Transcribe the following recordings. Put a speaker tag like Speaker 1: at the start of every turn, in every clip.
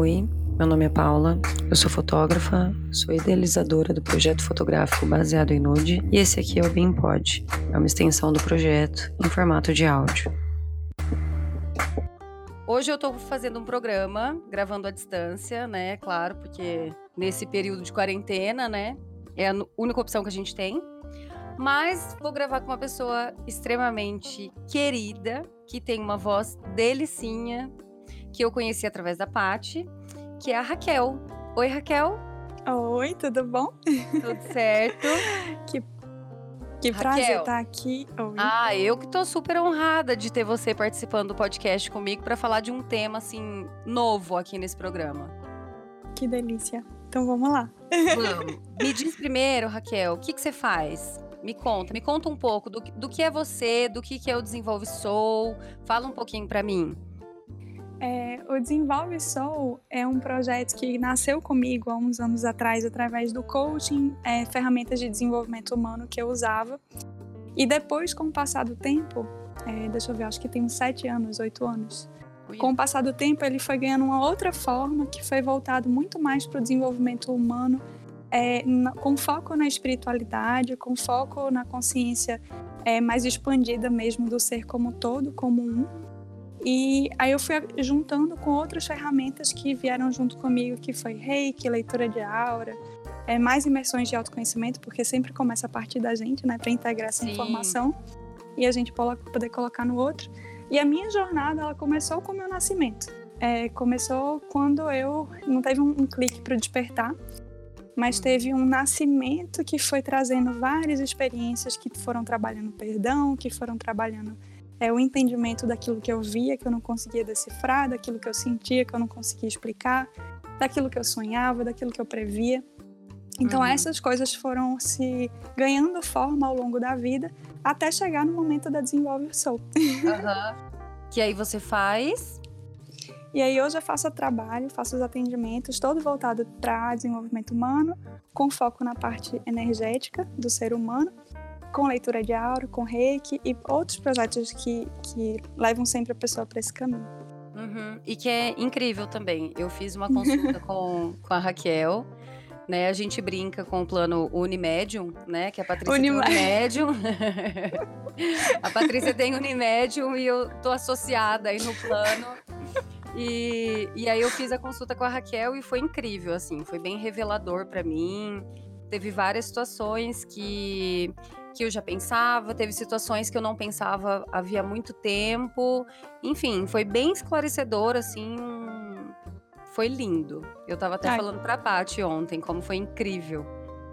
Speaker 1: Oi, meu nome é Paula, eu sou fotógrafa, sou idealizadora do projeto fotográfico baseado em nude e esse aqui é o BeamPod, é uma extensão do projeto em formato de áudio.
Speaker 2: Hoje eu estou fazendo um programa, gravando à distância, né? Claro, porque nesse período de quarentena, né? É a única opção que a gente tem. Mas vou gravar com uma pessoa extremamente querida, que tem uma voz delicinha, que eu conheci através da Pati, que é a Raquel. Oi, Raquel.
Speaker 3: Oi, tudo bom?
Speaker 2: Tudo certo.
Speaker 3: que que Raquel. prazer estar aqui. Oi.
Speaker 2: Ah, eu que tô super honrada de ter você participando do podcast comigo para falar de um tema assim novo aqui nesse programa.
Speaker 3: Que delícia. Então vamos lá.
Speaker 2: Vamos. Me diz primeiro, Raquel, o que, que você faz? Me conta, me conta um pouco do, do que é você, do que, que é o Desenvolve Soul. Fala um pouquinho para mim.
Speaker 3: É, o Desenvolve Soul é um projeto que nasceu comigo há uns anos atrás através do coaching, é, ferramentas de desenvolvimento humano que eu usava. E depois, com o passar do tempo, é, deixa eu ver, acho que tem uns sete anos, oito anos. Com o passar do tempo, ele foi ganhando uma outra forma que foi voltado muito mais para o desenvolvimento humano, é, com foco na espiritualidade, com foco na consciência é, mais expandida mesmo do ser como todo, como um. E aí eu fui juntando com outras ferramentas que vieram junto comigo, que foi reiki, leitura de aura, é, mais imersões de autoconhecimento, porque sempre começa a partir da gente, né, para integrar essa Sim. informação e a gente poder colocar no outro. E a minha jornada, ela começou com o meu nascimento. É, começou quando eu não teve um, um clique para despertar, mas uhum. teve um nascimento que foi trazendo várias experiências que foram trabalhando perdão, que foram trabalhando é, o entendimento daquilo que eu via, que eu não conseguia decifrar, daquilo que eu sentia, que eu não conseguia explicar, daquilo que eu sonhava, daquilo que eu previa. Então, uhum. essas coisas foram se ganhando forma ao longo da vida até chegar no momento da Desenvolve Soul.
Speaker 2: Uhum. que aí você faz?
Speaker 3: E aí hoje eu faço trabalho, faço os atendimentos, todo voltado para desenvolvimento humano, com foco na parte energética do ser humano com leitura de aura, com reiki e outros projetos que, que levam sempre a pessoa para esse caminho.
Speaker 2: Uhum. E que é incrível também. Eu fiz uma consulta com, com a Raquel. Né, a gente brinca com o plano Unimedium, né? Que a Patrícia Unim... tem Unimedium. a Patrícia tem Unimedium e eu tô associada aí no plano. E, e aí eu fiz a consulta com a Raquel e foi incrível, assim, foi bem revelador para mim. Teve várias situações que que eu já pensava, teve situações que eu não pensava havia muito tempo. Enfim, foi bem esclarecedor, assim. Foi lindo. Eu tava até falando pra Paty ontem como foi incrível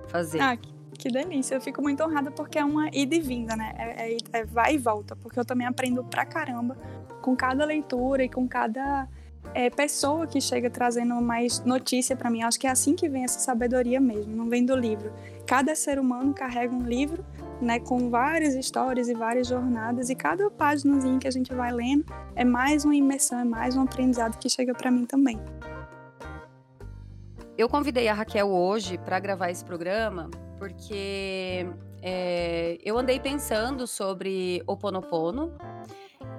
Speaker 2: fazer.
Speaker 3: Ah, que delícia. Eu fico muito honrada porque é uma ida e vinda, né? É, é, é vai e volta, porque eu também aprendo pra caramba com cada leitura e com cada é, pessoa que chega trazendo mais notícia para mim. Acho que é assim que vem essa sabedoria mesmo, não vem do livro. Cada ser humano carrega um livro né, com várias histórias e várias jornadas, e cada páginazinha que a gente vai lendo é mais uma imersão, é mais um aprendizado que chega para mim também.
Speaker 2: Eu convidei a Raquel hoje para gravar esse programa porque é, eu andei pensando sobre o Ponopono.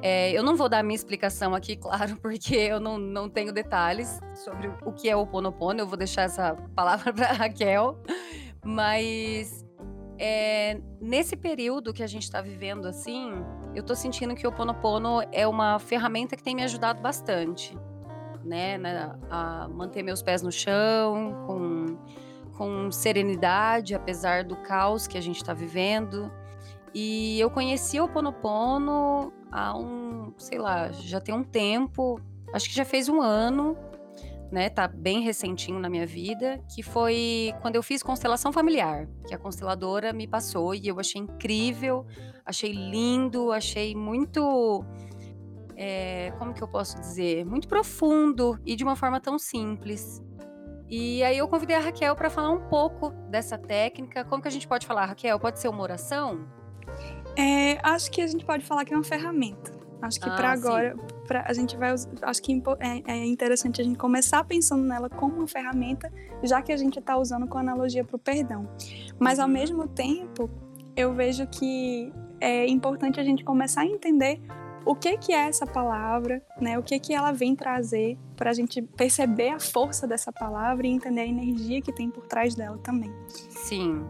Speaker 2: É, eu não vou dar minha explicação aqui, claro, porque eu não, não tenho detalhes sobre o que é o Ponopono. Eu vou deixar essa palavra para Raquel. Mas é, nesse período que a gente está vivendo assim, eu estou sentindo que o Ponopono é uma ferramenta que tem me ajudado bastante, né, a manter meus pés no chão, com, com serenidade, apesar do caos que a gente está vivendo. E eu conheci o Ponopono há um, sei lá, já tem um tempo, acho que já fez um ano né? Tá bem recentinho na minha vida, que foi quando eu fiz constelação familiar, que a consteladora me passou e eu achei incrível, achei lindo, achei muito. É, como que eu posso dizer? Muito profundo e de uma forma tão simples. E aí eu convidei a Raquel para falar um pouco dessa técnica. Como que a gente pode falar, Raquel? Pode ser uma oração?
Speaker 3: É, acho que a gente pode falar que é uma ferramenta. Acho que ah, para agora, pra, a gente vai. Acho que é, é, interessante a gente começar pensando nela como uma ferramenta, já que a gente está usando com analogia para o perdão. Mas ao uhum. mesmo tempo, eu vejo que é importante a gente começar a entender o que que é essa palavra, né? O que que ela vem trazer para a gente perceber a força dessa palavra e entender a energia que tem por trás dela também.
Speaker 2: Sim.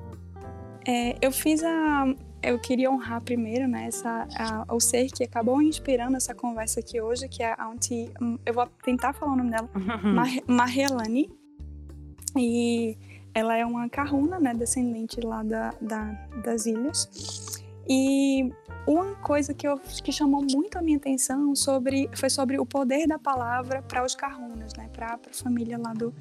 Speaker 3: É, eu fiz a, eu queria honrar primeiro, né, essa, a, o ser que acabou inspirando essa conversa aqui hoje, que é a Auntie, eu vou tentar falar o nome dela, Mar, Marielane, e ela é uma carruna, né, descendente lá da, da, das ilhas, e uma coisa que, eu, que chamou muito a minha atenção sobre, foi sobre o poder da palavra para os carrunas, né, para a família lá do,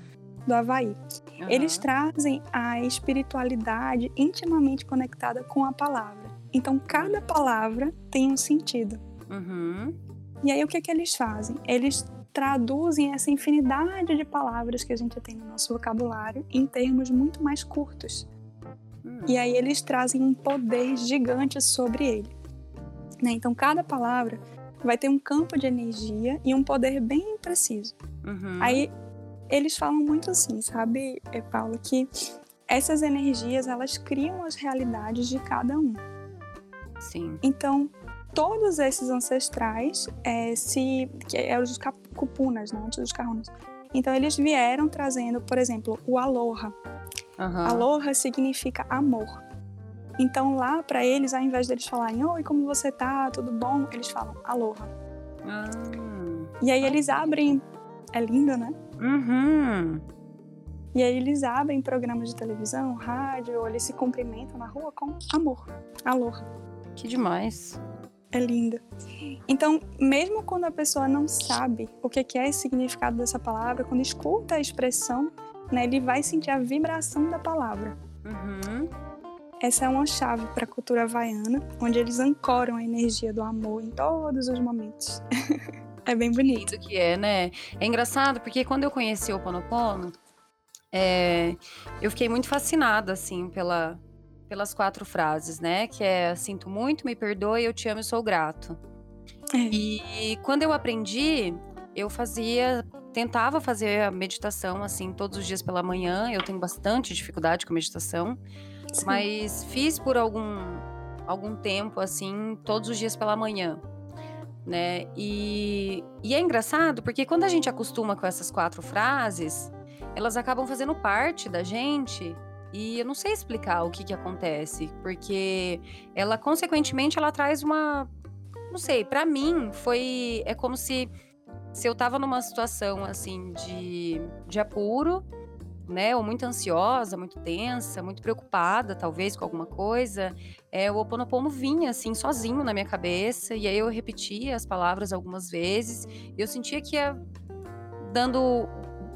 Speaker 3: do Havaí. Uhum. Eles trazem a espiritualidade intimamente conectada com a palavra. Então, cada palavra tem um sentido.
Speaker 2: Uhum.
Speaker 3: E aí, o que, que eles fazem? Eles traduzem essa infinidade de palavras que a gente tem no nosso vocabulário em termos muito mais curtos. Uhum. E aí, eles trazem um poder gigante sobre ele. Né? Então, cada palavra vai ter um campo de energia e um poder bem preciso.
Speaker 2: Uhum.
Speaker 3: Aí eles falam muito assim, sabe, eh, Paulo, que essas energias elas criam as realidades de cada um.
Speaker 2: Sim.
Speaker 3: Então, todos esses ancestrais, é, se, que é os cupunas, né, antes dos carrunas. Então, eles vieram trazendo, por exemplo, o aloha.
Speaker 2: Uhum.
Speaker 3: Aloha significa amor. Então, lá para eles, ao invés deles falarem, oi, como você tá, tudo bom? Eles falam aloha.
Speaker 2: Ah.
Speaker 3: E aí eles abrem. É lindo, né?
Speaker 2: Uhum.
Speaker 3: E aí eles abrem programas de televisão, rádio, ou eles se cumprimentam na rua com amor, aloha.
Speaker 2: Que demais.
Speaker 3: É lindo. Então, mesmo quando a pessoa não sabe o que é esse significado dessa palavra, quando escuta a expressão, né, ele vai sentir a vibração da palavra.
Speaker 2: Uhum.
Speaker 3: Essa é uma chave para a cultura havaiana, onde eles ancoram a energia do amor em todos os momentos. É bem bonito.
Speaker 2: Que é, né? É engraçado porque quando eu conheci o Ponopono, é, eu fiquei muito fascinada, assim, pela, pelas quatro frases, né? Que é sinto muito, me perdoe, eu te amo e sou grato.
Speaker 3: É.
Speaker 2: E quando eu aprendi, eu fazia, tentava fazer a meditação assim todos os dias pela manhã. Eu tenho bastante dificuldade com meditação,
Speaker 3: Sim.
Speaker 2: mas fiz por algum algum tempo assim, todos os dias pela manhã né? E, e é engraçado porque quando a gente acostuma com essas quatro frases, elas acabam fazendo parte da gente e eu não sei explicar o que que acontece, porque ela consequentemente ela traz uma não sei, para mim foi é como se se eu tava numa situação assim de de apuro né, ou muito ansiosa, muito tensa, muito preocupada, talvez, com alguma coisa, é, o Oponopono vinha, assim, sozinho na minha cabeça, e aí eu repetia as palavras algumas vezes, e eu sentia que ia dando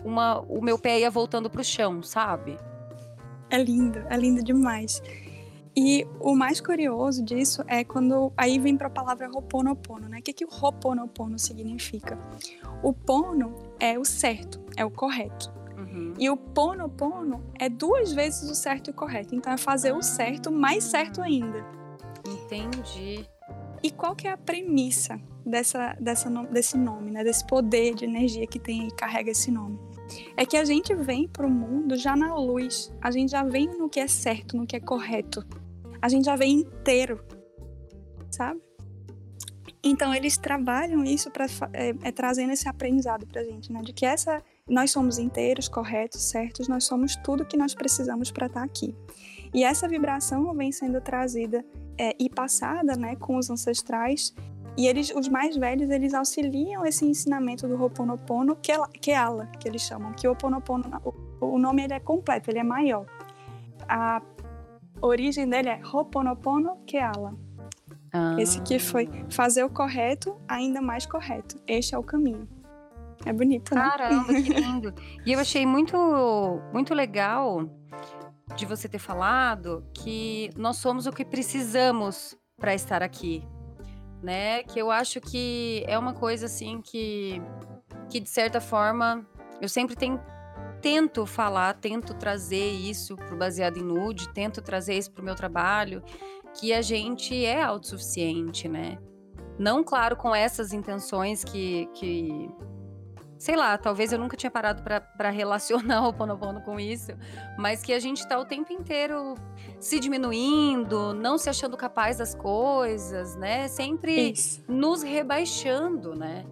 Speaker 2: uma... o meu pé ia voltando pro chão, sabe?
Speaker 3: É lindo, é lindo demais. E o mais curioso disso é quando aí vem para a palavra Ho'oponopono, né? O que, que o Ho'oponopono significa? O pono é o certo, é o correto.
Speaker 2: Uhum.
Speaker 3: E o pono pono é duas vezes o certo e o correto. Então é fazer o certo mais certo ainda.
Speaker 2: Entendi.
Speaker 3: E qual que é a premissa dessa, dessa, desse nome, né? Desse poder de energia que tem e carrega esse nome? É que a gente vem para o mundo já na luz. A gente já vem no que é certo, no que é correto. A gente já vem inteiro, sabe? Então eles trabalham isso para é, é, trazendo esse aprendizado para a gente, né? De que essa nós somos inteiros, corretos, certos, nós somos tudo que nós precisamos para estar tá aqui. E essa vibração vem sendo trazida é, e passada, né, com os ancestrais. E eles, os mais velhos, eles auxiliam esse ensinamento do Ho'oponopono, que é Keala, que eles chamam. Que o Ho'oponopono, o, o nome ele é completo, ele é maior. A origem dele é Ho'oponopono Keala.
Speaker 2: Ah.
Speaker 3: Esse que foi fazer o correto ainda mais correto. Este é o caminho. É bonito, né?
Speaker 2: Caramba, que lindo. e eu achei muito, muito legal de você ter falado que nós somos o que precisamos para estar aqui, né? Que eu acho que é uma coisa assim que, que de certa forma eu sempre tenho tento falar, tento trazer isso pro baseado em nude, tento trazer isso pro meu trabalho, que a gente é autossuficiente, né? Não, claro, com essas intenções que, que sei lá, talvez eu nunca tinha parado para relacionar o Ponopono com isso, mas que a gente está o tempo inteiro se diminuindo, não se achando capaz das coisas, né? Sempre isso. nos rebaixando, né?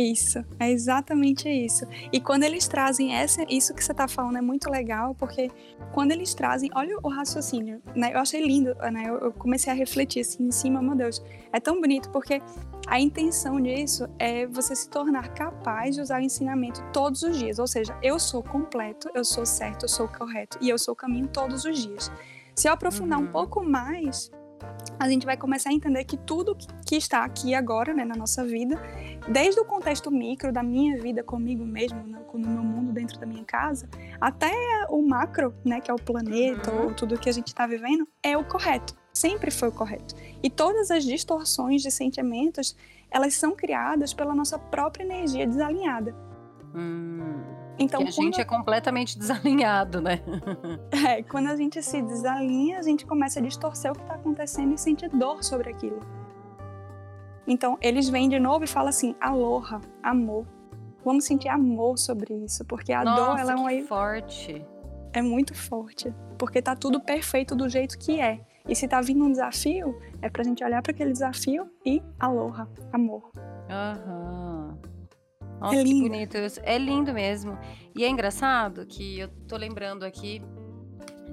Speaker 3: Isso, é exatamente isso. E quando eles trazem essa, isso que você está falando é muito legal, porque quando eles trazem, olha o raciocínio, né? Eu achei lindo, né? Eu, eu comecei a refletir assim em cima, meu Deus, é tão bonito porque a intenção disso é você se tornar capaz de usar o ensinamento todos os dias. Ou seja, eu sou completo, eu sou certo, eu sou correto e eu sou o caminho todos os dias. Se eu aprofundar uhum. um pouco mais, a gente vai começar a entender que tudo que está aqui agora, né, na nossa vida, desde o contexto micro da minha vida comigo mesmo, no, no meu mundo dentro da minha casa, até o macro, né, que é o planeta uhum. ou tudo que a gente está vivendo, é o correto. Sempre foi o correto. E todas as distorções de sentimentos, elas são criadas pela nossa própria energia desalinhada.
Speaker 2: Hum. Então, que a gente é completamente desalinhado, né?
Speaker 3: é, quando a gente se desalinha, a gente começa a distorcer o que está acontecendo e sentir dor sobre aquilo. Então, eles vêm de novo e falam assim: aloha, amor. Vamos sentir amor sobre isso, porque a
Speaker 2: Nossa,
Speaker 3: dor ela é
Speaker 2: uma forte.
Speaker 3: É muito forte, porque tá tudo perfeito do jeito que é. E se tá vindo um desafio, é pra gente olhar para aquele desafio e aloha, amor.
Speaker 2: Aham. Nossa, é lindo. que bonito. É lindo mesmo. E é engraçado que eu tô lembrando aqui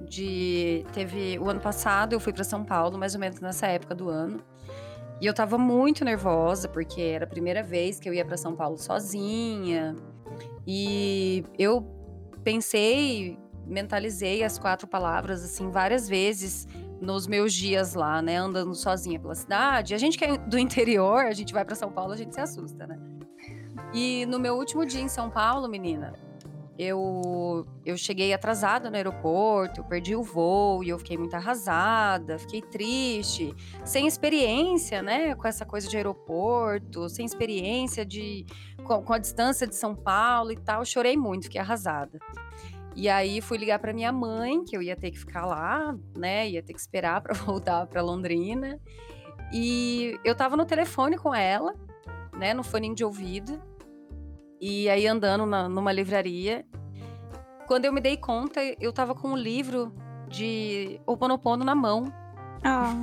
Speaker 2: de. Teve. O ano passado eu fui para São Paulo, mais ou menos nessa época do ano. E eu tava muito nervosa, porque era a primeira vez que eu ia para São Paulo sozinha. E eu pensei, mentalizei as quatro palavras, assim, várias vezes nos meus dias lá, né, andando sozinha pela cidade. A gente que é do interior, a gente vai para São Paulo, a gente se assusta, né? E no meu último dia em São Paulo, menina, eu, eu cheguei atrasada no aeroporto, eu perdi o voo e eu fiquei muito arrasada, fiquei triste, sem experiência, né, com essa coisa de aeroporto, sem experiência de com, com a distância de São Paulo e tal, chorei muito, fiquei arrasada. E aí fui ligar para minha mãe, que eu ia ter que ficar lá, né, ia ter que esperar para voltar para Londrina. E eu tava no telefone com ela, né, no fone de ouvido. E aí andando na, numa livraria, quando eu me dei conta, eu tava com um livro de Oponopono na mão.
Speaker 3: Ah.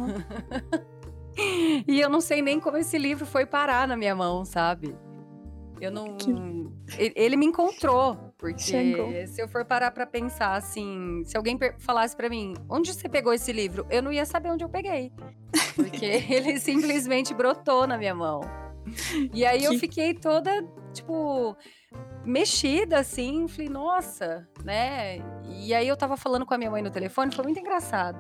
Speaker 2: e eu não sei nem como esse livro foi parar na minha mão, sabe? Eu não. Que... Ele me encontrou. Porque Chegou. se eu for parar pra pensar assim, se alguém falasse para mim, onde você pegou esse livro? Eu não ia saber onde eu peguei. Porque ele simplesmente brotou na minha mão. E aí que... eu fiquei toda, tipo, mexida, assim, falei, nossa, né? E aí eu tava falando com a minha mãe no telefone, foi muito engraçado,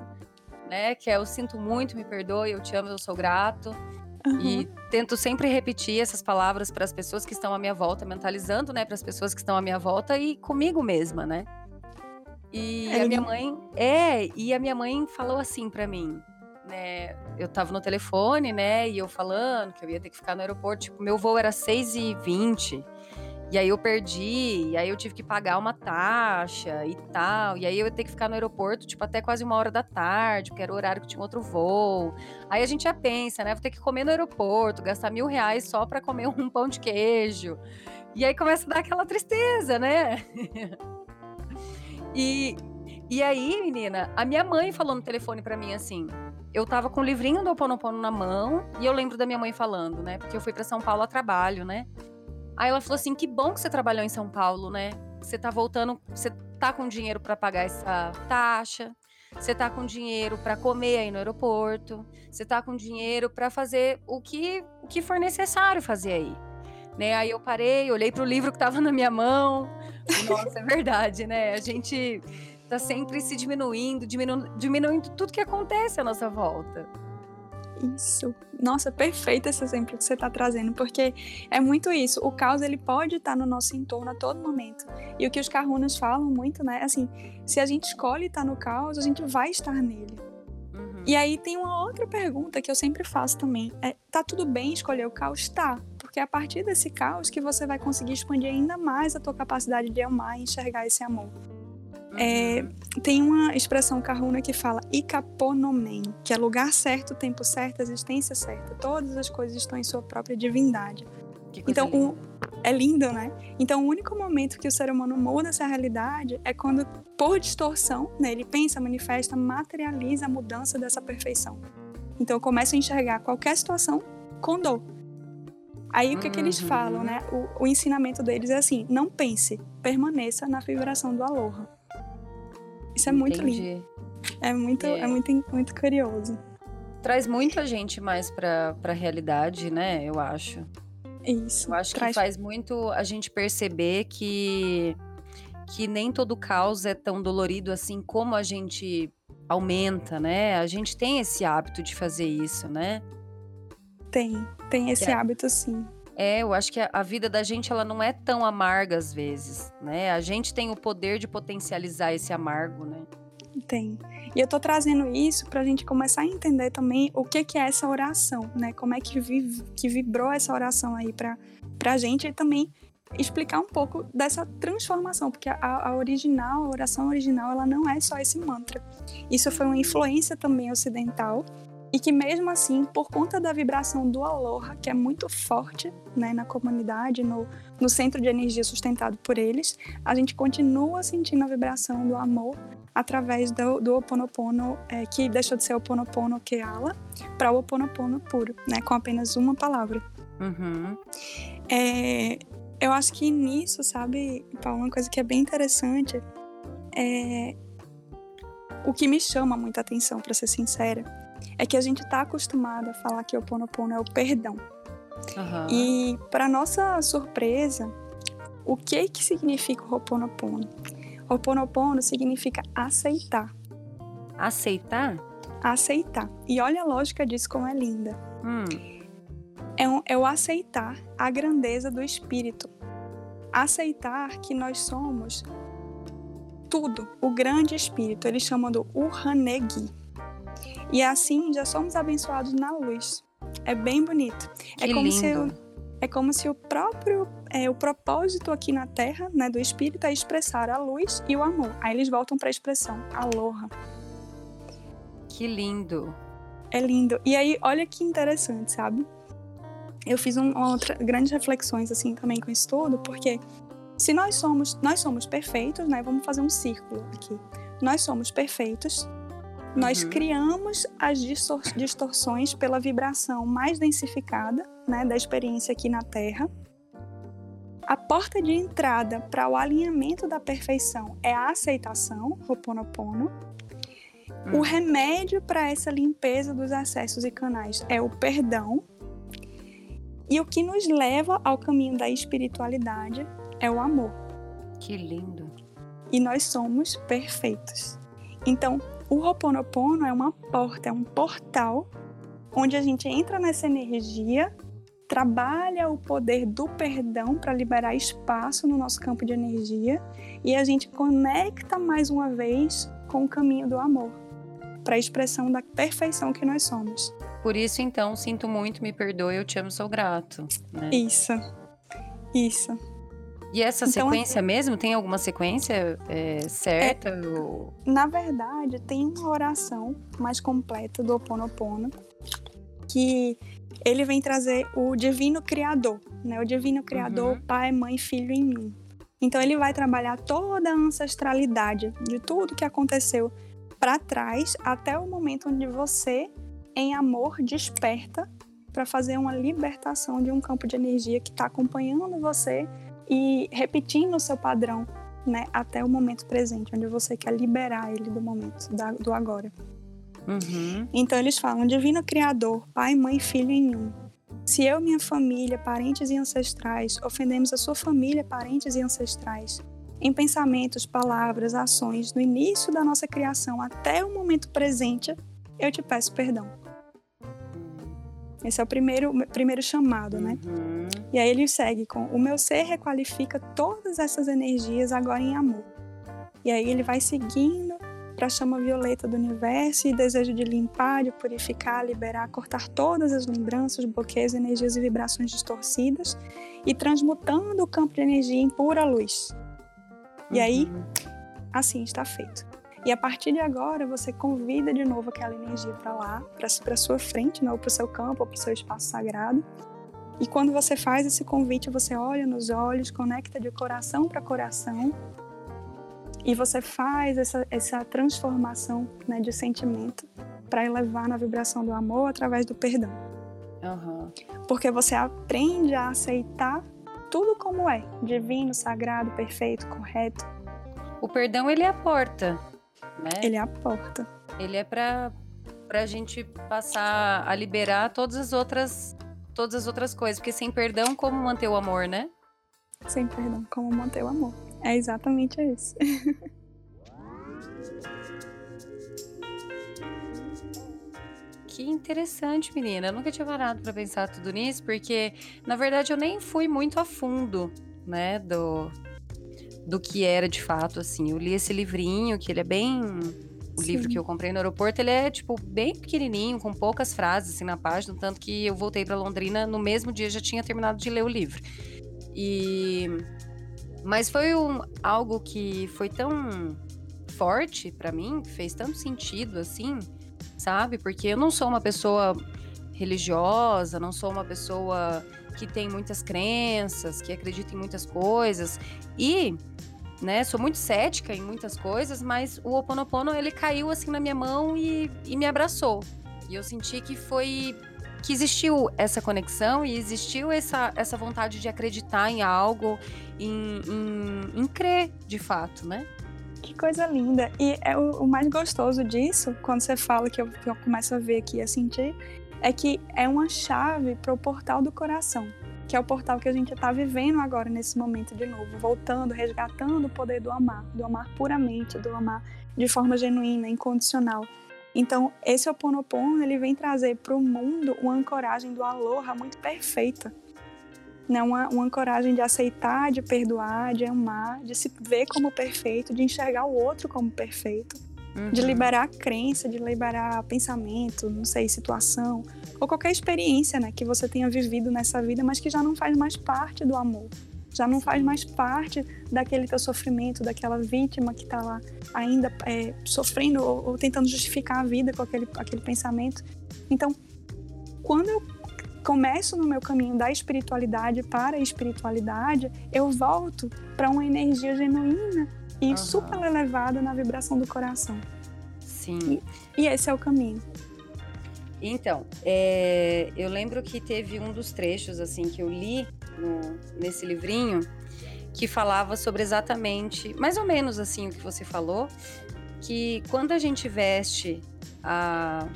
Speaker 2: né? Que é, eu sinto muito, me perdoe, eu te amo, eu sou grato. Uhum. E tento sempre repetir essas palavras para as pessoas que estão à minha volta, mentalizando, né, para as pessoas que estão à minha volta e comigo mesma, né? E é a minha mãe é, e a minha mãe falou assim para mim: né, eu tava no telefone, né, e eu falando que eu ia ter que ficar no aeroporto, tipo, meu voo era 6h20, e aí eu perdi, e aí eu tive que pagar uma taxa e tal, e aí eu ia ter que ficar no aeroporto, tipo, até quase uma hora da tarde, porque era o horário que tinha outro voo. Aí a gente já pensa, né, vou ter que comer no aeroporto, gastar mil reais só para comer um pão de queijo. E aí começa a dar aquela tristeza, né? e, e aí, menina, a minha mãe falou no telefone para mim assim: eu tava com o livrinho do Ho Oponopono na mão e eu lembro da minha mãe falando, né? Porque eu fui para São Paulo a trabalho, né? Aí ela falou assim: "Que bom que você trabalhou em São Paulo, né? Você tá voltando, você tá com dinheiro para pagar essa taxa, você tá com dinheiro para comer aí no aeroporto, você tá com dinheiro para fazer o que o que for necessário fazer aí". Né? Aí eu parei, olhei pro livro que tava na minha mão. Nossa, é verdade, né? A gente tá sempre se diminuindo, diminuindo, diminuindo tudo que acontece à nossa volta.
Speaker 3: Isso. Nossa, perfeito esse exemplo que você está trazendo, porque é muito isso. O caos ele pode estar no nosso entorno a todo momento. E o que os carrunas falam muito, né? Assim, se a gente escolhe estar no caos, a gente vai estar nele. Uhum. E aí tem uma outra pergunta que eu sempre faço também. É, tá tudo bem escolher o caos? Tá. Porque é a partir desse caos que você vai conseguir expandir ainda mais a tua capacidade de amar e enxergar esse amor. É, tem uma expressão carruna que fala ikaponomen, que é lugar certo, tempo certo, existência certa. Todas as coisas estão em sua própria divindade. Então, o, é lindo, né? Então, o único momento que o ser humano muda essa realidade é quando, por distorção, né, ele pensa, manifesta, materializa a mudança dessa perfeição. Então, eu começo a enxergar qualquer situação com dor. Aí, o que, uhum. que eles uhum. falam, né? O, o ensinamento deles é assim: não pense, permaneça na vibração do aloha. Isso é muito lindo. É muito, é. é muito, muito curioso.
Speaker 2: Traz muita gente mais para a realidade, né? Eu acho.
Speaker 3: Isso.
Speaker 2: Eu acho traz... que faz muito a gente perceber que que nem todo caos é tão dolorido assim como a gente aumenta, né? A gente tem esse hábito de fazer isso, né?
Speaker 3: Tem, tem esse é. hábito sim.
Speaker 2: É, eu acho que a, a, vida da gente ela não é tão amarga às vezes, né? A gente tem o poder de potencializar esse amargo, né?
Speaker 3: Tem. E eu tô trazendo isso para a gente começar a entender também o que, que é essa oração, né? Como é que, vive, que vibrou essa oração aí para a gente e também explicar um pouco dessa transformação, porque a, a, original, a oração original, ela não é só esse mantra. Isso foi uma influência também ocidental e que mesmo assim, por conta da vibração do aloha, que é muito forte né, na comunidade, no, no centro de energia sustentado por eles, a gente continua sentindo a vibração do amor através do, do Oponopono, é, que deixou de ser Oponopono Keala, para o Oponopono puro, né, com apenas uma palavra.
Speaker 2: Uhum.
Speaker 3: É, eu acho que nisso, sabe, Paulo, uma coisa que é bem interessante é o que me chama muita atenção, para ser sincera, é que a gente está acostumado a falar que o Oponopono é o perdão.
Speaker 2: Uhum.
Speaker 3: E, para nossa surpresa, o que que significa o Ho'oponopono? Ho'oponopono significa aceitar.
Speaker 2: Aceitar?
Speaker 3: Aceitar. E olha a lógica disso como é linda.
Speaker 2: Hum.
Speaker 3: É, um, é o aceitar a grandeza do espírito. Aceitar que nós somos tudo, o grande espírito. Eles chamam do Uhanegi. E assim já somos abençoados na luz. É bem bonito.
Speaker 2: Que
Speaker 3: é como
Speaker 2: lindo.
Speaker 3: se é como se o próprio é, o propósito aqui na Terra, né, do Espírito é expressar a luz e o amor. Aí eles voltam para a expressão aloha.
Speaker 2: Que lindo.
Speaker 3: É lindo. E aí, olha que interessante, sabe? Eu fiz um, outra grandes reflexões assim também com isso tudo, porque se nós somos nós somos perfeitos, né? Vamos fazer um círculo aqui. Nós somos perfeitos. Nós uhum. criamos as distorções pela vibração mais densificada né, da experiência aqui na Terra. A porta de entrada para o alinhamento da perfeição é a aceitação, Ho'oponopono. O hum. remédio para essa limpeza dos acessos e canais é o perdão. E o que nos leva ao caminho da espiritualidade é o amor.
Speaker 2: Que lindo.
Speaker 3: E nós somos perfeitos. Então, o Ho'oponopono é uma porta, é um portal onde a gente entra nessa energia trabalha o poder do perdão para liberar espaço no nosso campo de energia e a gente conecta mais uma vez com o caminho do amor, para a expressão da perfeição que nós somos.
Speaker 2: Por isso, então, sinto muito, me perdoe, eu te amo, sou grato. Né?
Speaker 3: Isso, isso.
Speaker 2: E essa então, sequência assim, mesmo? Tem alguma sequência é, certa? É,
Speaker 3: ou... Na verdade, tem uma oração mais completa do Ho Oponopono que ele vem trazer o divino criador, né? O divino criador, uhum. pai, mãe, filho em mim. Então ele vai trabalhar toda a ancestralidade de tudo que aconteceu para trás até o momento onde você, em amor, desperta para fazer uma libertação de um campo de energia que está acompanhando você e repetindo o seu padrão, né, até o momento presente, onde você quer liberar ele do momento, do agora.
Speaker 2: Uhum.
Speaker 3: Então eles falam: Divino Criador, Pai, Mãe, Filho em um. Se eu, minha família, parentes e ancestrais, ofendemos a sua família, parentes e ancestrais, em pensamentos, palavras, ações, no início da nossa criação até o momento presente, eu te peço perdão. Esse é o primeiro, primeiro chamado, né?
Speaker 2: Uhum.
Speaker 3: E aí ele segue com: O meu ser requalifica todas essas energias agora em amor. E aí ele vai seguindo para a chama violeta do universo e desejo de limpar, de purificar, liberar, cortar todas as lembranças, bloqueios, energias e vibrações distorcidas e transmutando o campo de energia em pura luz. E aí, uhum. assim está feito. E a partir de agora, você convida de novo aquela energia para lá, para sua frente, né, ou para o seu campo, ou para o seu espaço sagrado. E quando você faz esse convite, você olha nos olhos, conecta de coração para coração e você faz essa, essa transformação né, de sentimento para elevar na vibração do amor através do perdão.
Speaker 2: Uhum.
Speaker 3: Porque você aprende a aceitar tudo como é, divino, sagrado, perfeito, correto.
Speaker 2: O perdão ele é a porta, né?
Speaker 3: Ele é a porta.
Speaker 2: Ele é para para a gente passar a liberar todas as outras todas as outras coisas, porque sem perdão como manter o amor, né?
Speaker 3: Sem perdão, como manter o amor. É exatamente isso.
Speaker 2: Que interessante, menina. Eu nunca tinha parado para pensar tudo nisso, porque na verdade eu nem fui muito a fundo, né, do do que era de fato assim. Eu li esse livrinho, que ele é bem o Sim. livro que eu comprei no aeroporto, ele é tipo bem pequenininho, com poucas frases assim na página, tanto que eu voltei para Londrina no mesmo dia já tinha terminado de ler o livro. E mas foi um, algo que foi tão forte para mim, fez tanto sentido assim, sabe? Porque eu não sou uma pessoa religiosa, não sou uma pessoa que tem muitas crenças, que acredita em muitas coisas e, né, sou muito cética em muitas coisas, mas o Oponopono ele caiu assim na minha mão e, e me abraçou. E eu senti que foi que existiu essa conexão e existiu essa, essa vontade de acreditar em algo, em, em, em crer de fato, né?
Speaker 3: Que coisa linda. E é o, o, mais gostoso disso, quando você fala que eu, que eu começo a ver aqui, a sentir, é que é uma chave para o portal do coração, que é o portal que a gente está vivendo agora nesse momento de novo, voltando, resgatando o poder do amar, do amar puramente, do amar de forma genuína, incondicional. Então, esse Oponopono, ele vem trazer para o mundo uma ancoragem do aloha muito perfeita. Né? Uma, uma ancoragem de aceitar, de perdoar, de amar, de se ver como perfeito, de enxergar o outro como perfeito, uhum. de liberar a crença, de liberar pensamento, não sei, situação, ou qualquer experiência né, que você tenha vivido nessa vida, mas que já não faz mais parte do amor já não faz mais parte daquele teu sofrimento, daquela vítima que está lá ainda é, sofrendo ou, ou, tentando justificar a vida com aquele, aquele pensamento. Então, quando eu começo no meu caminho da espiritualidade para a espiritualidade, eu volto para uma energia genuína e uhum. super elevada na vibração do coração.
Speaker 2: Sim.
Speaker 3: E, e esse é o caminho.
Speaker 2: Então, é, eu lembro que teve um dos trechos assim que eu li no, nesse livrinho que falava sobre exatamente, mais ou menos assim o que você falou, que quando a gente veste a,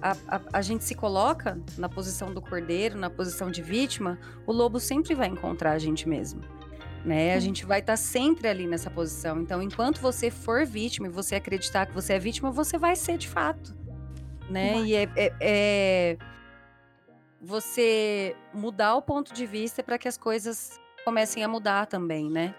Speaker 2: a, a, a, gente se coloca na posição do cordeiro, na posição de vítima, o lobo sempre vai encontrar a gente mesmo. Né? A gente vai estar tá sempre ali nessa posição. Então, enquanto você for vítima e você acreditar que você é vítima, você vai ser de fato. Né? E é, é, é você mudar o ponto de vista para que as coisas comecem a mudar também, né?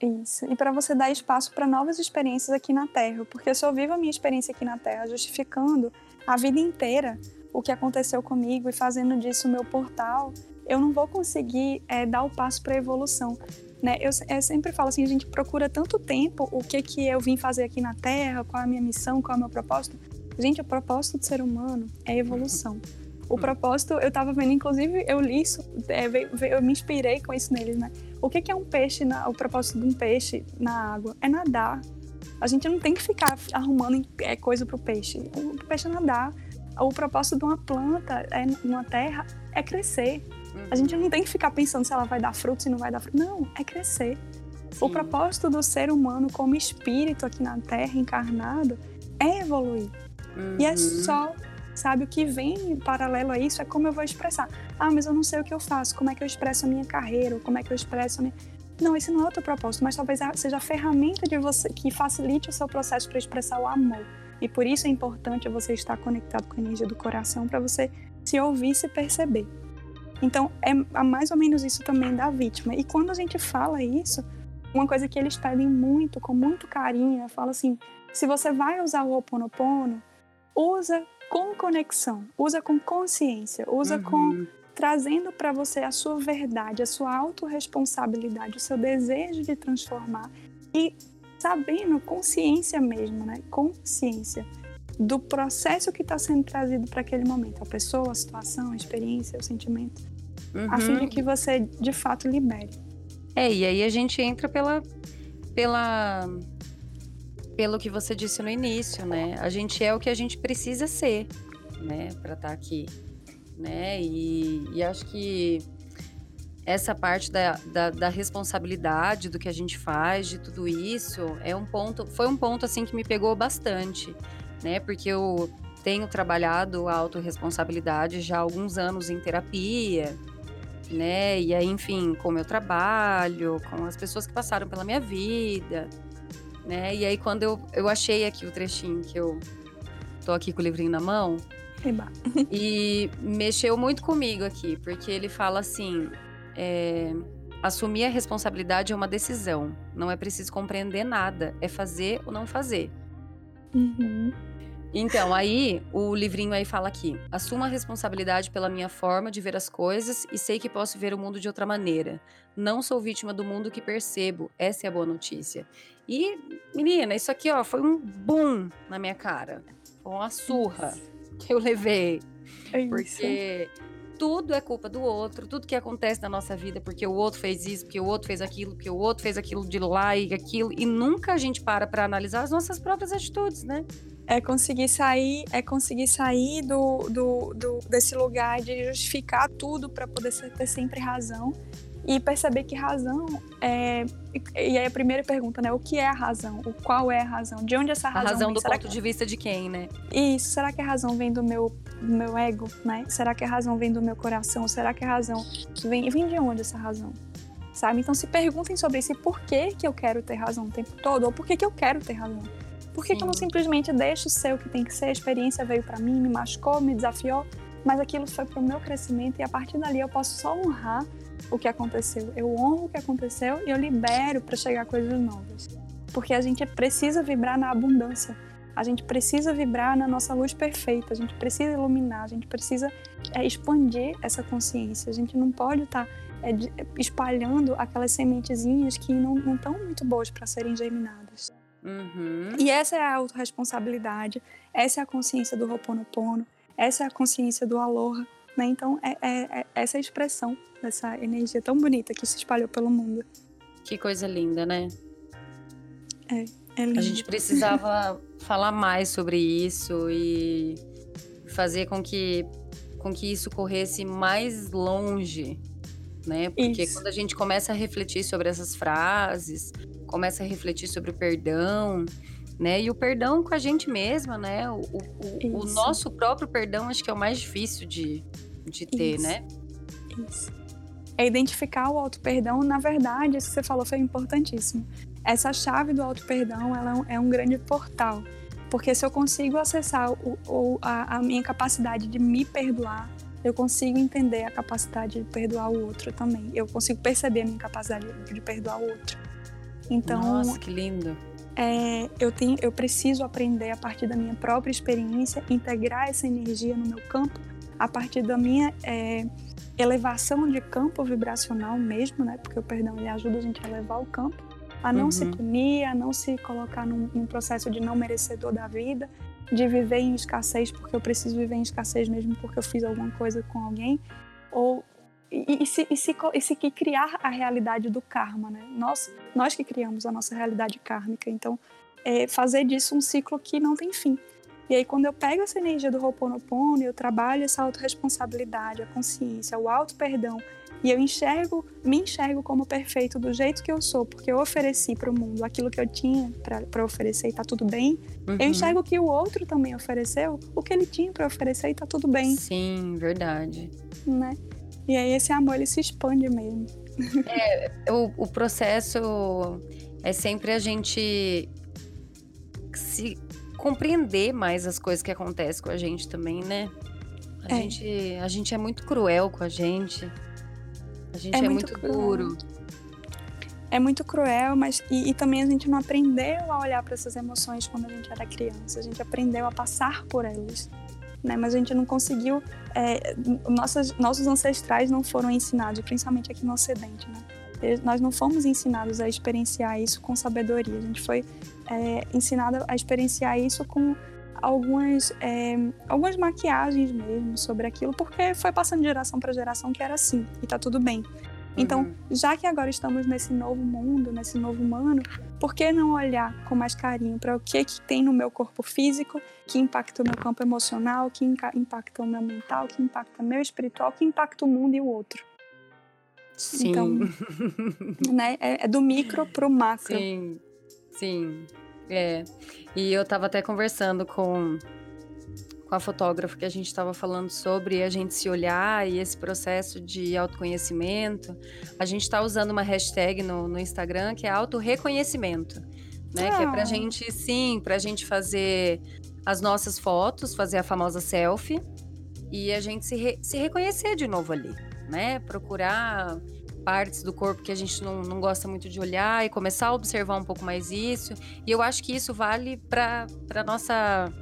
Speaker 3: Isso. E para você dar espaço para novas experiências aqui na Terra, porque se eu vivo a minha experiência aqui na Terra justificando a vida inteira o que aconteceu comigo e fazendo disso o meu portal, eu não vou conseguir é, dar o passo para a evolução. Né? Eu, eu, sempre falo assim, a gente procura tanto tempo o que que eu vim fazer aqui na Terra, qual a minha missão, qual é o meu propósito. Gente, o propósito do ser humano é evolução. O propósito, eu tava vendo, inclusive, eu li isso, é, eu me inspirei com isso neles, né? O que, que é um peixe, na, o propósito de um peixe na água? É nadar. A gente não tem que ficar arrumando é, coisa pro peixe. O peixe é nadar. O propósito de uma planta, é, uma terra, é crescer. A gente não tem que ficar pensando se ela vai dar fruto, se não vai dar fruto. Não, é crescer. Sim. O propósito do ser humano como espírito aqui na Terra, encarnado, é evoluir. Uhum. E é uhum. só sabe? O que vem em paralelo a isso é como eu vou expressar. Ah, mas eu não sei o que eu faço, como é que eu expresso a minha carreira, como é que eu expresso a minha... Não, esse não é o teu propósito, mas talvez seja a ferramenta de você que facilite o seu processo para expressar o amor. E por isso é importante você estar conectado com a energia do coração para você se ouvir e se perceber. Então, é mais ou menos isso também da vítima. E quando a gente fala isso, uma coisa que eles pedem muito, com muito carinho, fala assim: se você vai usar o Ho Oponopono, usa com conexão, usa com consciência, usa uhum. com trazendo para você a sua verdade, a sua autorresponsabilidade, o seu desejo de transformar e sabendo consciência mesmo, né? Consciência do processo que está sendo trazido para aquele momento, a pessoa, a situação, a experiência, o sentimento, uhum. a fim de que você de fato libere.
Speaker 2: É, e aí a gente entra pela pela pelo que você disse no início, né? A gente é o que a gente precisa ser, né, para estar tá aqui, né? E, e acho que essa parte da, da, da, responsabilidade do que a gente faz, de tudo isso, é um ponto, foi um ponto assim que me pegou bastante, né? Porque eu tenho trabalhado a autorresponsabilidade já há alguns anos em terapia, né? E aí, enfim, com o meu trabalho, com as pessoas que passaram pela minha vida, né? E aí, quando eu, eu achei aqui o trechinho que eu tô aqui com o livrinho na mão,
Speaker 3: Eba.
Speaker 2: e mexeu muito comigo aqui, porque ele fala assim: é, assumir a responsabilidade é uma decisão, não é preciso compreender nada, é fazer ou não fazer.
Speaker 3: Uhum.
Speaker 2: Então, aí, o livrinho aí fala aqui: assuma a responsabilidade pela minha forma de ver as coisas e sei que posso ver o mundo de outra maneira. Não sou vítima do mundo que percebo. Essa é a boa notícia. E, menina, isso aqui, ó, foi um boom na minha cara. Foi uma surra que eu levei.
Speaker 3: É
Speaker 2: porque tudo é culpa do outro, tudo que acontece na nossa vida, porque o outro fez isso, porque o outro fez aquilo, porque o outro fez aquilo de lá e aquilo, e nunca a gente para para analisar as nossas próprias atitudes, né?
Speaker 3: É conseguir sair, é conseguir sair do, do, do desse lugar de justificar tudo para poder ter sempre razão e perceber que razão é e aí a primeira pergunta, né? O que é a razão? O qual é a razão? De onde essa razão?
Speaker 2: A razão
Speaker 3: vem?
Speaker 2: do
Speaker 3: será
Speaker 2: ponto
Speaker 3: que...
Speaker 2: de vista de quem, né?
Speaker 3: Isso. Será que a razão vem do meu do meu ego, né? Será que a razão vem do meu coração? Será que a razão vem vem de onde essa razão? Sabe? Então se perguntem sobre isso. E por que que eu quero ter razão o tempo todo? Ou por que que eu quero ter razão? Por que, que eu não simplesmente deixo ser o que tem que ser? A experiência veio para mim, me machucou, me desafiou, mas aquilo foi para o meu crescimento e a partir dali eu posso só honrar o que aconteceu. Eu honro o que aconteceu e eu libero para chegar coisas novas. Porque a gente precisa vibrar na abundância. A gente precisa vibrar na nossa luz perfeita. A gente precisa iluminar. A gente precisa é, expandir essa consciência. A gente não pode estar tá, é, espalhando aquelas sementezinhas que não estão muito boas para serem germinadas.
Speaker 2: Uhum.
Speaker 3: E essa é a autorresponsabilidade. Essa é a consciência do Ho'oponopono. Essa é a consciência do Aloha. Né? Então, é, é, é essa é a expressão dessa energia tão bonita que se espalhou pelo mundo.
Speaker 2: Que coisa linda, né?
Speaker 3: É, é lindo.
Speaker 2: A gente precisava falar mais sobre isso e fazer com que, com que isso corresse mais longe, né? Porque
Speaker 3: isso.
Speaker 2: quando a gente começa a refletir sobre essas frases, começa a refletir sobre o perdão, né? E o perdão com a gente mesma, né? O, o, o nosso próprio perdão acho que é o mais difícil de, de ter,
Speaker 3: Isso.
Speaker 2: né?
Speaker 3: Isso. É identificar o auto-perdão, na verdade, isso que você falou foi importantíssimo. Essa chave do auto-perdão, ela é um grande portal. Porque se eu consigo acessar o, o, a, a minha capacidade de me perdoar, eu consigo entender a capacidade de perdoar o outro também. Eu consigo perceber a minha capacidade de perdoar o outro. Então,
Speaker 2: Nossa, que lindo.
Speaker 3: É, eu, tenho, eu preciso aprender a partir da minha própria experiência, integrar essa energia no meu campo, a partir da minha é, elevação de campo vibracional mesmo, né? Porque o perdão ele ajuda a gente a elevar o campo, a não
Speaker 2: Uhum.
Speaker 3: se punir, a não se colocar num, num processo de não merecedor da vida, de viver em escassez porque eu preciso viver em escassez mesmo porque eu fiz alguma coisa com alguém, ou e, e se, e, se, e se que criar a realidade do karma, né? Nós, nós que criamos a nossa realidade kármica, então é fazer disso um ciclo que não tem fim. E aí quando eu pego essa energia do Ho'oponopono eu trabalho essa autorresponsabilidade, a consciência, o auto-perdão, e eu enxergo, me enxergo como perfeito do jeito que eu sou, porque eu ofereci para o mundo aquilo que eu tinha para oferecer e tá tudo bem.
Speaker 2: Uhum.
Speaker 3: Eu enxergo que o outro também ofereceu o que ele tinha para oferecer e tá tudo bem,
Speaker 2: Sim, verdade.
Speaker 3: né? E aí esse amor ele se expande mesmo.
Speaker 2: O, o processo é sempre a gente se compreender mais as coisas que acontecem com a gente também, né? A,
Speaker 3: É.
Speaker 2: gente, a gente é muito cruel com a gente. A gente
Speaker 3: É
Speaker 2: é,
Speaker 3: muito
Speaker 2: muito, duro.
Speaker 3: É muito cruel, mas e, e também a gente não aprendeu a olhar para essas emoções quando a gente era criança. A gente aprendeu a passar por elas, né? Mas a gente não conseguiu. É, nossas, nossos ancestrais não foram ensinados, principalmente aqui no Ocidente, né? Nós não fomos ensinados a experienciar isso com sabedoria. A gente foi é, ensinado a experienciar isso com algumas, é, algumas maquiagens mesmo sobre aquilo, porque foi passando de geração para geração que era assim, e tá tudo bem. Então, uhum. já que agora estamos nesse novo mundo, nesse novo humano, por que não olhar com mais carinho para o que, que tem no meu corpo físico, que impacta o meu campo emocional, que impacta o meu mental, que impacta o meu espiritual, que impacta o mundo e o outro?
Speaker 2: Sim. Então,
Speaker 3: né, é, é do micro para o macro.
Speaker 2: Sim, sim. É. E eu estava até conversando com com a fotógrafa que a gente estava falando sobre a gente se olhar e esse processo de autoconhecimento. A gente está usando uma hashtag no, no Instagram que é autorreconhecimento, né? Ah. Que é pra ah. gente, sim, pra gente fazer as nossas fotos, fazer a famosa selfie e a gente se, re, se reconhecer de novo ali, né? Procurar partes do corpo que a gente não, não gosta muito de olhar e começar a observar um pouco mais isso. E eu acho que isso vale para nossa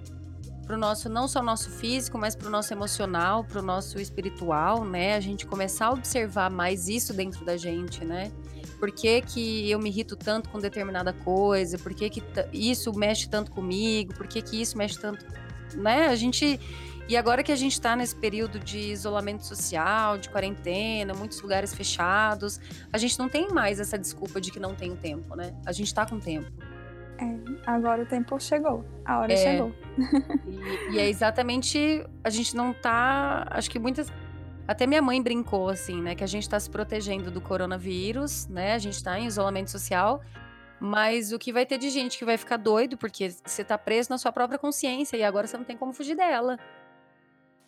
Speaker 2: para o nosso, não só nosso físico, mas para o nosso emocional, para o nosso espiritual, né? A gente começar a observar mais isso dentro da gente, né? Por que, que eu me irrito tanto com determinada coisa? Por que, que isso mexe tanto comigo? Por que, que isso mexe tanto. Né? A gente. E agora que a gente está nesse período de isolamento social, de quarentena, muitos lugares fechados, a gente não tem mais essa desculpa de que não tem tempo, né? A gente está com tempo.
Speaker 3: É, agora o tempo chegou, a hora é, chegou.
Speaker 2: E, e, é exatamente, a gente não tá, acho que muitas, até minha mãe brincou assim, né, que a gente tá se protegendo do coronavírus, né, a gente tá em isolamento social, mas o que vai ter de gente que vai ficar doido porque você tá preso na sua própria consciência e agora você não tem como fugir dela.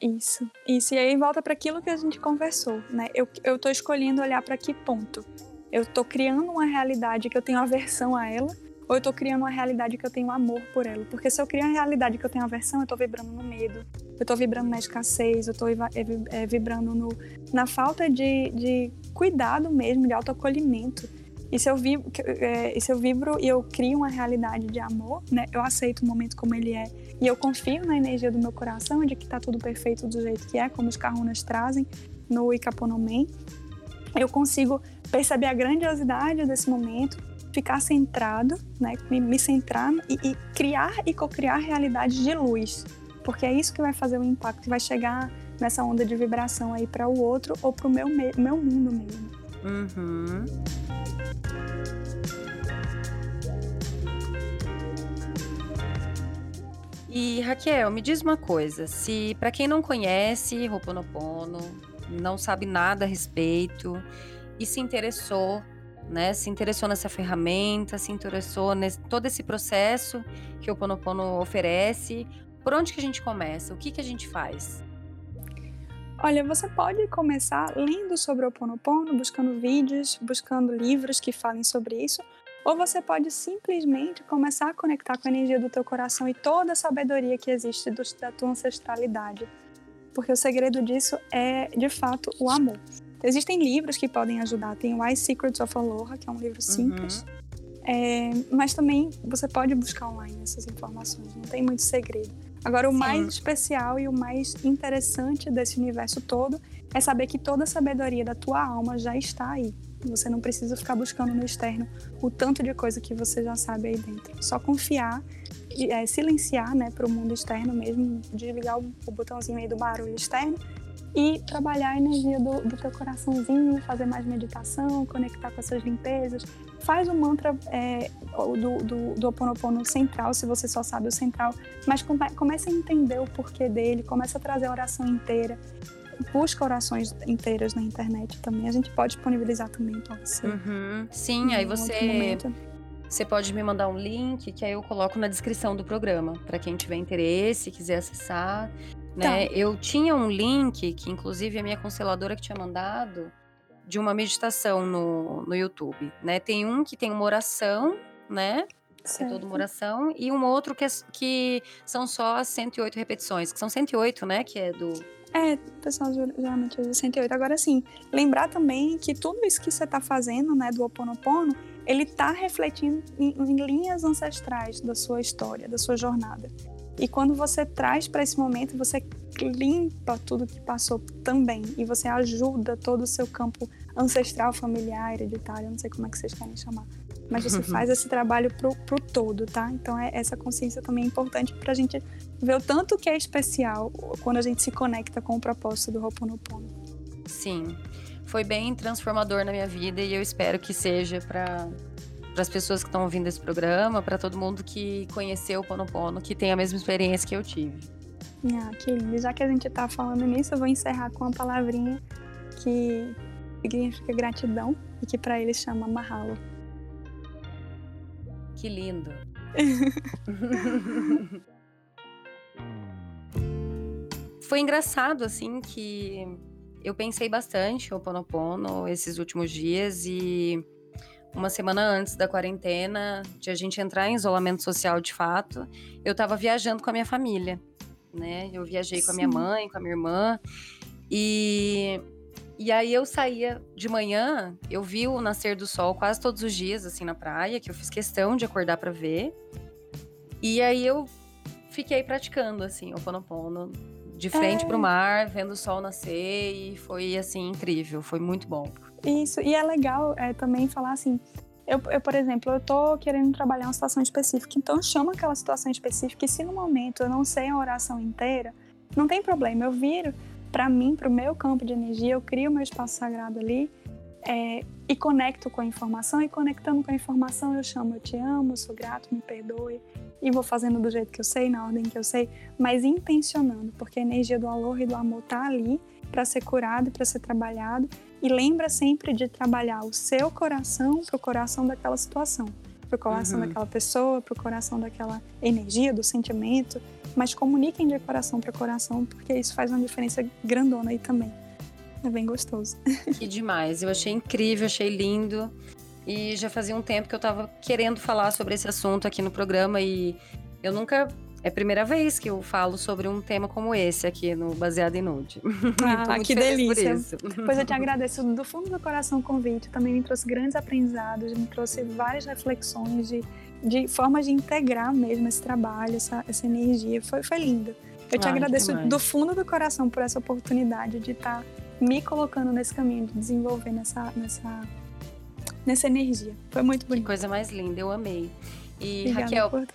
Speaker 3: Isso, isso. E aí volta para aquilo que a gente conversou, né? Eu, eu tô escolhendo olhar para que ponto. Eu tô criando uma realidade que eu tenho aversão a ela, ou eu tô criando uma realidade que eu tenho amor por ela. Porque se eu crio uma realidade que eu tenho aversão, eu tô vibrando no medo, eu tô vibrando na escassez, eu tô é, vibrando no, na falta de, de cuidado mesmo, de autoacolhimento. E se, eu vibro, é, e se eu vibro e eu crio uma realidade de amor, né, eu aceito o momento como ele é. E eu confio na energia do meu coração, de que tá tudo perfeito do jeito que é, como os carunas trazem no Ikaponomen, eu consigo perceber a grandiosidade desse momento ficar centrado, né, me, me centrar e, e criar e co-criar realidades de luz, porque é isso que vai fazer o impacto, vai chegar nessa onda de vibração aí para o outro ou para o meu, meu mundo mesmo.
Speaker 2: Uhum. E Raquel, me diz uma coisa, se para quem não conhece Ho'oponopono, não sabe nada a respeito e se interessou né? Se interessou nessa ferramenta, se interessou nesse todo esse processo que o Ponopono oferece. Por onde que a gente começa? O que que a gente faz?
Speaker 3: Olha, você pode começar lendo sobre o Ponopono, buscando vídeos, buscando livros que falem sobre isso, ou você pode simplesmente começar a conectar com a energia do teu coração e toda a sabedoria que existe do, da tua ancestralidade. Porque o segredo disso é, de fato, o amor. Existem livros que podem ajudar. Tem Why Secrets of Aloha, que é um livro simples. Uhum. É, mas também você pode buscar online essas informações, não tem muito segredo. Agora, o Sim. mais especial e o mais interessante desse universo todo é saber que toda a sabedoria da tua alma já está aí. Você não precisa ficar buscando no externo o tanto de coisa que você já sabe aí dentro. Só confiar é, silenciar né, para o mundo externo mesmo, desligar o, o botãozinho aí do barulho externo e trabalhar a energia do, do teu coraçãozinho, fazer mais meditação, conectar com essas limpezas. Faz o mantra é, do, do, do Oponopono central, se você só sabe o central, mas come, comece a entender o porquê dele, comece a trazer a oração inteira. Busca orações inteiras na internet também. A gente pode disponibilizar também para você.
Speaker 2: Uhum. Sim, aí você. Você pode me mandar um link que aí eu coloco na descrição do programa, para quem tiver interesse, quiser acessar. Né? Tá. Eu tinha um link que, inclusive, a minha consteladora que tinha mandado de uma meditação no, no YouTube, né? Tem um que tem uma oração, né? Certo. É toda uma oração, e um outro que, é, que são só 108 repetições, que são 108, né? Que é do.
Speaker 3: É, o pessoal geralmente usa 108. Agora, sim, lembrar também que tudo isso que você está fazendo, né, do Ho Oponopono, ele está refletindo em, em linhas ancestrais da sua história, da sua jornada. E quando você traz para esse momento, você limpa tudo que passou também e você ajuda todo o seu campo ancestral, familiar, hereditário, não sei como é que vocês querem chamar. Mas você faz esse trabalho pro, pro todo, tá? Então é, essa consciência também é importante para a gente ver o tanto que é especial quando a gente se conecta com o propósito do Ho'oponopono.
Speaker 2: Sim, foi bem transformador na minha vida e eu espero que seja para para as pessoas que estão ouvindo esse programa, para todo mundo que conheceu o Ponopono, que tem a mesma experiência que eu tive.
Speaker 3: Ah, que lindo. Já que a gente está falando nisso, eu vou encerrar com uma palavrinha que significa gratidão e que para eles chama mahalo.
Speaker 2: Que lindo. Foi engraçado, assim, que eu pensei bastante o Ponopono esses últimos dias e uma semana antes da quarentena, de a gente entrar em isolamento social de fato, eu tava viajando com a minha família, né? Eu viajei Sim. com a minha mãe, com a minha irmã e e aí eu saía de manhã, eu vi o nascer do sol quase todos os dias assim na praia, que eu fiz questão de acordar para ver. E aí eu fiquei praticando assim o ponopono de frente é. para o mar, vendo o sol nascer e foi assim incrível, foi muito bom.
Speaker 3: Isso, e é legal é, também falar assim, eu, eu, por exemplo, eu tô querendo trabalhar uma situação específica, então chama aquela situação específica e se no momento eu não sei a oração inteira, não tem problema, eu viro para mim, para o meu campo de energia, eu crio meu espaço sagrado ali é, e conecto com a informação. E conectando com a informação, eu chamo, eu te amo, sou grato, me perdoe. E vou fazendo do jeito que eu sei, na ordem que eu sei, mas intencionando, porque a energia do valor e do amor tá ali para ser curado, para ser trabalhado. E lembra sempre de trabalhar o seu coração para o coração daquela situação, para o coração uhum. daquela pessoa, para o coração daquela energia, do sentimento mas comuniquem de coração para coração, porque isso faz uma diferença grandona aí também. É bem gostoso.
Speaker 2: Que demais. Eu achei incrível, achei lindo. E já fazia um tempo que eu estava querendo falar sobre esse assunto aqui no programa e eu nunca é a primeira vez que eu falo sobre um tema como esse aqui no Baseado em Nude.
Speaker 3: Ah, que delícia. Pois eu te agradeço do fundo do coração o convite. Também me trouxe grandes aprendizados, me trouxe várias reflexões de de formas de integrar mesmo esse trabalho, essa, essa energia. Foi, foi lindo. Eu te Ai, agradeço do fundo do coração por essa oportunidade de estar tá me colocando nesse caminho, de desenvolver nessa, nessa, nessa energia. Foi muito bonito.
Speaker 2: Que coisa mais linda, eu amei. E Obrigada Raquel,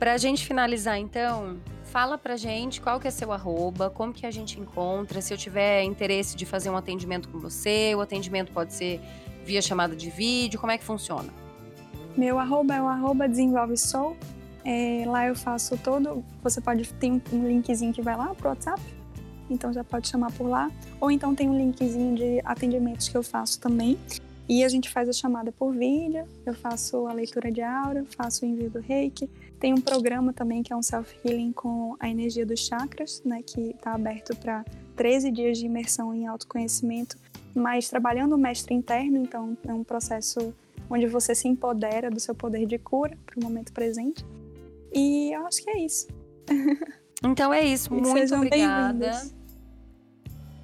Speaker 2: para a gente finalizar então, fala pra gente qual que é seu arroba, como que a gente encontra, se eu tiver interesse de fazer um atendimento com você, o atendimento pode ser via chamada de vídeo, como é que funciona?
Speaker 3: Meu arroba é o arroba desenvolve sou. É, lá eu faço todo. Você pode ter um linkzinho que vai lá pro WhatsApp, então já pode chamar por lá. Ou então tem um linkzinho de atendimentos que eu faço também. E a gente faz a chamada por vídeo, eu faço a leitura de aura, faço o envio do reiki. Tem um programa também que é um self-healing com a energia dos chakras, né, que está aberto para 13 dias de imersão em autoconhecimento, mas trabalhando o mestre interno, então é um processo onde você se empodera do seu poder de cura para o momento presente. E eu acho que é isso.
Speaker 2: Então é isso. Muito obrigada.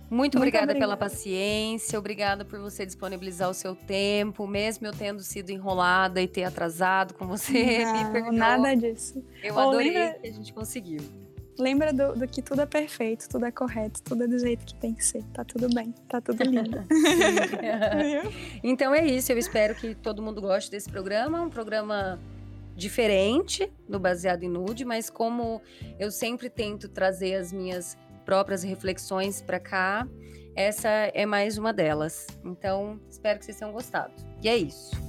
Speaker 2: Muito, Muito obrigada, pela paciência, obrigada por você disponibilizar o seu tempo, mesmo eu tendo sido enrolada e ter atrasado com você.
Speaker 3: Não, nada disso.
Speaker 2: Eu adorei lembra... que a gente conseguiu.
Speaker 3: Lembra do, do, que tudo é perfeito, tudo é correto, tudo é do jeito que tem que ser. Tá tudo bem, tá tudo lindo.
Speaker 2: então é isso, eu espero que todo mundo goste desse programa. Um programa diferente no Baseado em Nude, mas como eu sempre tento trazer as minhas próprias reflexões para cá, essa é mais uma delas. Então, espero que vocês tenham gostado. E é isso.